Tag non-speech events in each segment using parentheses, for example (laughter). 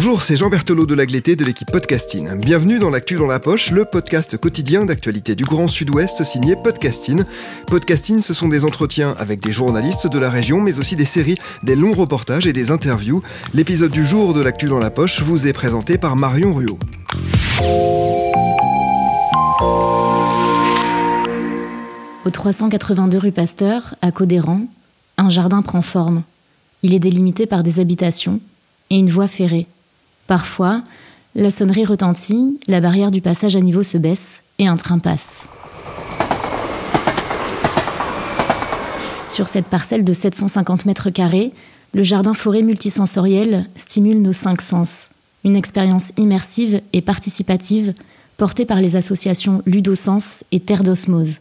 Bonjour, c'est Jean Berthelot de l'Agleté de l'équipe Podcasting. Bienvenue dans l'actu dans la poche, le podcast quotidien d'actualité du Grand Sud-Ouest signé Podcasting. Podcasting, ce sont des entretiens avec des journalistes de la région, mais aussi des séries, des longs reportages et des interviews. L'épisode du jour de l'actu dans la poche vous est présenté par Marion Ruot. Au 382 rue Pasteur, à Codéran, un jardin prend forme. Il est délimité par des habitations et une voie ferrée. Parfois, la sonnerie retentit, la barrière du passage à niveau se baisse et un train passe. Sur cette parcelle de 750 mètres carrés, le jardin forêt multisensoriel stimule nos cinq sens. Une expérience immersive et participative portée par les associations Ludosens et Terre d'Osmose.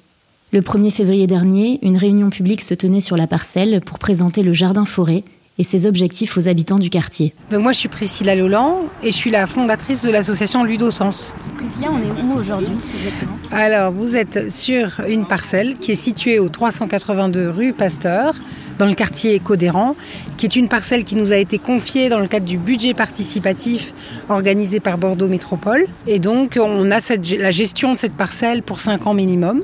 Le 1er février dernier, une réunion publique se tenait sur la parcelle pour présenter le jardin forêt et ses objectifs aux habitants du quartier. Donc moi je suis Priscilla Loland et je suis la fondatrice de l'association Ludosens. Priscilla, on est où aujourd'hui exactement? Alors vous êtes sur une parcelle qui est située au 382 rue Pasteur dans le quartier Codéran, qui est une parcelle qui nous a été confiée dans le cadre du budget participatif organisé par Bordeaux Métropole. Et donc, on a la gestion de cette parcelle pour 5 ans minimum.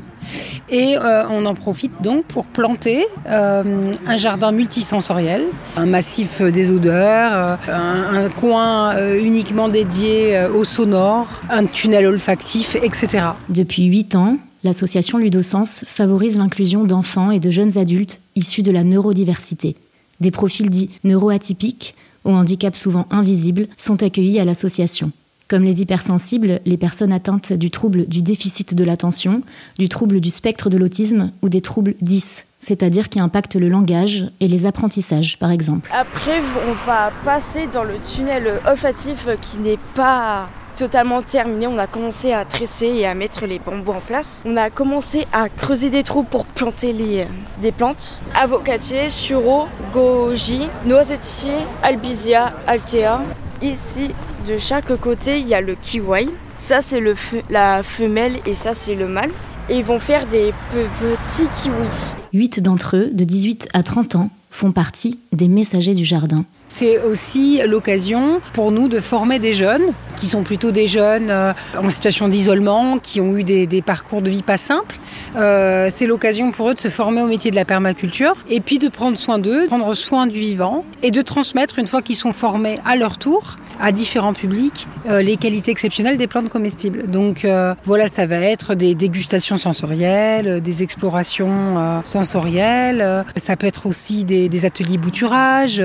Et euh, on en profite donc pour planter euh, un jardin multisensoriel, un massif des odeurs, euh, un, un, coin uniquement dédié au sonore, un tunnel olfactif, etc. Depuis 8 ans, l'association Ludosens favorise l'inclusion d'enfants et de jeunes adultes issus de la neurodiversité. Des profils dits neuroatypiques, aux handicaps souvent invisibles, sont accueillis à l'association. Comme les hypersensibles, les personnes atteintes du trouble du déficit de l'attention, du trouble du spectre de l'autisme ou des troubles 10, c'est-à-dire qui impactent le langage et les apprentissages, par exemple. Après, on va passer dans le tunnel olfactif qui n'est pas totalement terminé. On a commencé à tresser et à mettre les bambous en place. On a commencé à creuser des trous pour planter les, des plantes. Avocatier, sureau, goji, noisetier, albizia, altea. Ici, de chaque côté, il y a le kiwi. Ça, c'est le la femelle et ça, c'est le mâle. Et ils vont faire des petits kiwis. Huit d'entre eux, de 18 à 30 ans, font partie des messagers du jardin. C'est aussi l'occasion pour nous de former des jeunes qui sont plutôt des jeunes euh, en situation d'isolement, qui ont eu des, parcours de vie pas simples. Euh, c'est l'occasion pour eux de se former au métier de la permaculture et puis de prendre soin d'eux, prendre soin du vivant et de transmettre une fois qu'ils sont formés à leur tour à différents publics euh, les qualités exceptionnelles des plantes comestibles. Donc voilà, ça va être des dégustations sensorielles, des explorations sensorielles, ça peut être aussi des, des ateliers bouturage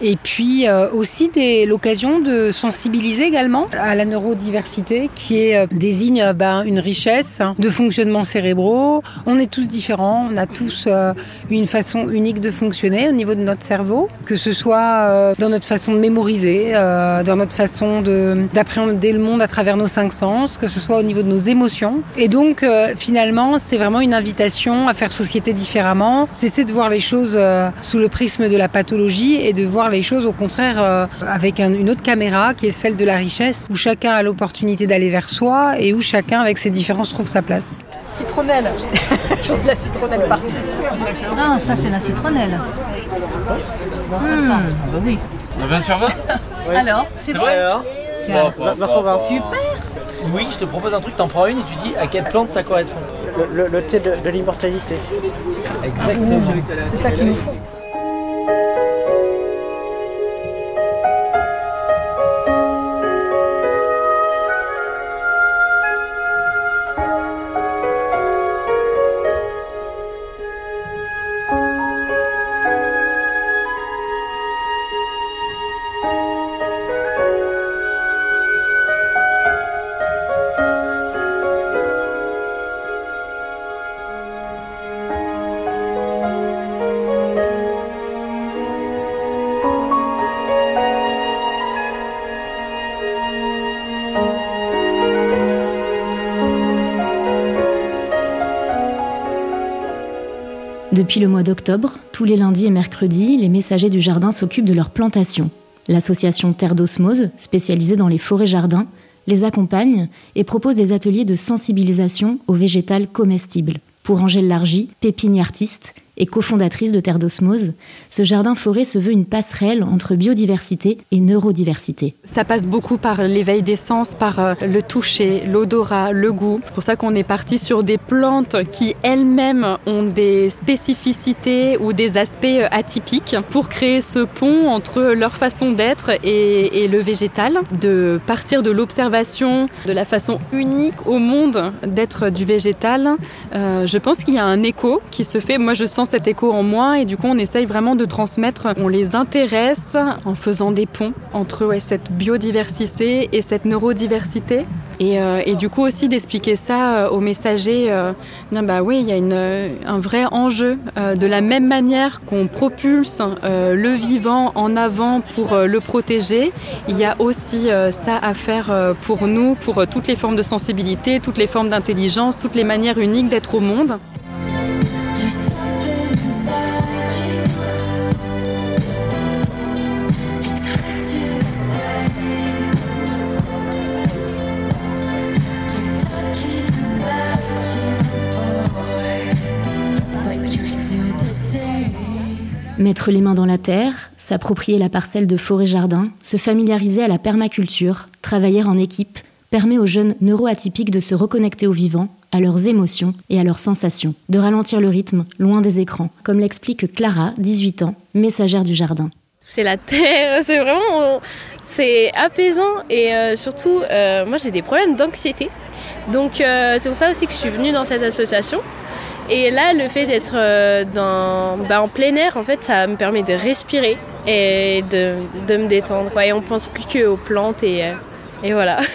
et puis aussi l'occasion de sensibiliser également à la neurodiversité qui est, désigne ben, une richesse de fonctionnement cérébraux. On est tous différents, on a tous une façon unique de fonctionner au niveau de notre cerveau, que ce soit dans notre façon de mémoriser, dans notre façon d'appréhender le monde à travers nos cinq sens, que ce soit au niveau de nos émotions. Et donc, euh, finalement, c'est vraiment une invitation à faire société différemment, cesser de voir les choses euh, sous le prisme de la pathologie et de voir les choses au contraire euh, avec un, une autre caméra qui est celle de la richesse, où chacun a l'opportunité d'aller vers soi et où chacun, avec ses différences, trouve sa place. Citronnelle (laughs) de la citronnelle partout. Ah, ça c'est la citronnelle. Bon, ça mmh. bah oui. 20 sur 20 oui. Alors, c'est vrai Tiens. Bon, bon, bon, bon. Super Oui, je te propose un truc, t'en prends une et tu dis à quelle plante ça correspond. Le, le, le thé de, de l'immortalité. Exactement. C'est ça qu'il nous faut. Depuis le mois d'octobre, tous les lundis et mercredis, les messagers du jardin s'occupent de leur plantation. L'association Terre d'Osmose, spécialisée dans les forêts-jardins, les accompagne et propose des ateliers de sensibilisation aux végétales comestibles. Pour Angèle Largy, pépinière-artiste et cofondatrice de Terre d'Osmose, ce jardin forêt se veut une passerelle entre biodiversité et neurodiversité. Ça passe beaucoup par l'éveil des sens, par euh, le toucher, l'odorat, le goût. C'est pour ça qu'on est parti sur des plantes qui elles-mêmes ont des spécificités ou des aspects euh, atypiques pour créer ce pont entre leur façon d'être et, le végétal, de partir de l'observation de la façon unique au monde d'être du végétal. Euh, je pense qu'il y a un écho qui se fait. Moi, je sens cet écho en moi et du coup on essaye vraiment de transmettre, on les intéresse en faisant des ponts entre cette biodiversité et cette neurodiversité et, euh, du coup aussi d'expliquer ça euh, aux messagers, euh, bah oui il y a une, un vrai enjeu euh, de la même manière qu'on propulse euh, le vivant en avant pour euh, le protéger, il y a aussi euh, ça à faire euh, pour nous, pour euh, toutes les formes de sensibilité, toutes les formes d'intelligence, toutes les manières uniques d'être au monde. Mettre les mains dans la terre, s'approprier la parcelle de forêt-jardin, se familiariser à la permaculture, travailler en équipe, permet aux jeunes neuroatypiques de se reconnecter au vivant, à leurs émotions et à leurs sensations, de ralentir le rythme, loin des écrans, comme l'explique Clara, 18 ans, messagère du jardin. C'est la terre, (laughs) c'est vraiment, c'est apaisant et euh, surtout, euh, moi j'ai des problèmes d'anxiété. Donc euh, c'est pour ça aussi que je suis venue dans cette association. Et là, le fait d'être dans, bah, en plein air, en fait, ça me permet de respirer et de, de me détendre. Quoi. Et on pense plus qu'aux plantes et, et voilà. (laughs)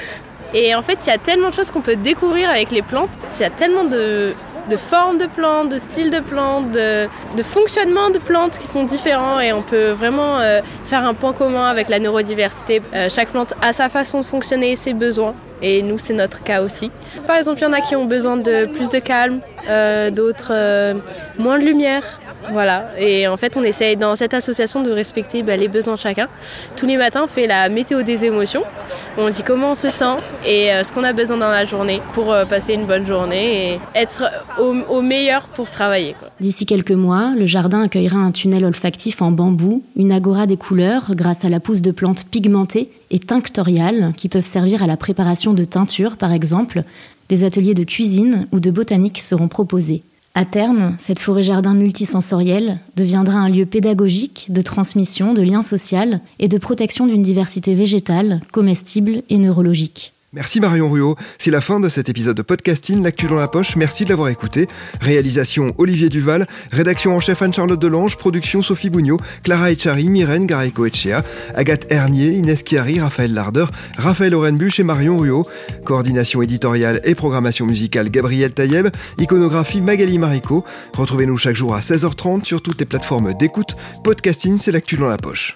Et en fait, il y a tellement de choses qu'on peut découvrir avec les plantes. Il y a tellement de, de formes de plantes, de styles de plantes, de, fonctionnement de plantes qui sont différents et on peut vraiment euh, faire un point commun avec la neurodiversité. Euh, chaque plante a sa façon de fonctionner et ses besoins. Et nous, c'est notre cas aussi. Par exemple, il y en a qui ont besoin de plus de calme, euh, d'autres moins de lumière. Voilà, et en fait on essaye dans cette association de respecter bah, les besoins de chacun. Tous les matins on fait la météo des émotions, on dit comment on se sent et euh, ce qu'on a besoin dans la journée pour euh, passer une bonne journée et être au, au meilleur pour travailler. D'ici quelques mois, le jardin accueillera un tunnel olfactif en bambou, une agora des couleurs grâce à la pousse de plantes pigmentées et tinctoriales qui peuvent servir à la préparation de teintures par exemple. Des ateliers de cuisine ou de botanique seront proposés. À terme, cette forêt-jardin multisensorielle deviendra un lieu pédagogique de transmission, de lien social et de protection d'une diversité végétale, comestible et neurologique. Merci Marion Ruot. C'est la fin de cet épisode de podcasting L'actu dans la poche. Merci de l'avoir écouté. Réalisation Olivier Duval, rédaction en chef Anne-Charlotte Delange, production Sophie Bougnot, Clara Echari, Myrène Garico Echea, Agathe Hernier, Inès Chiari, Raphaël Larder, Raphaël Orenbuch et Marion Ruot. Coordination éditoriale et programmation musicale Gabriel Taïeb, iconographie Magali Marico. Retrouvez-nous chaque jour à 16h30 sur toutes les plateformes d'écoute. Podcasting, c'est l'actu dans la poche.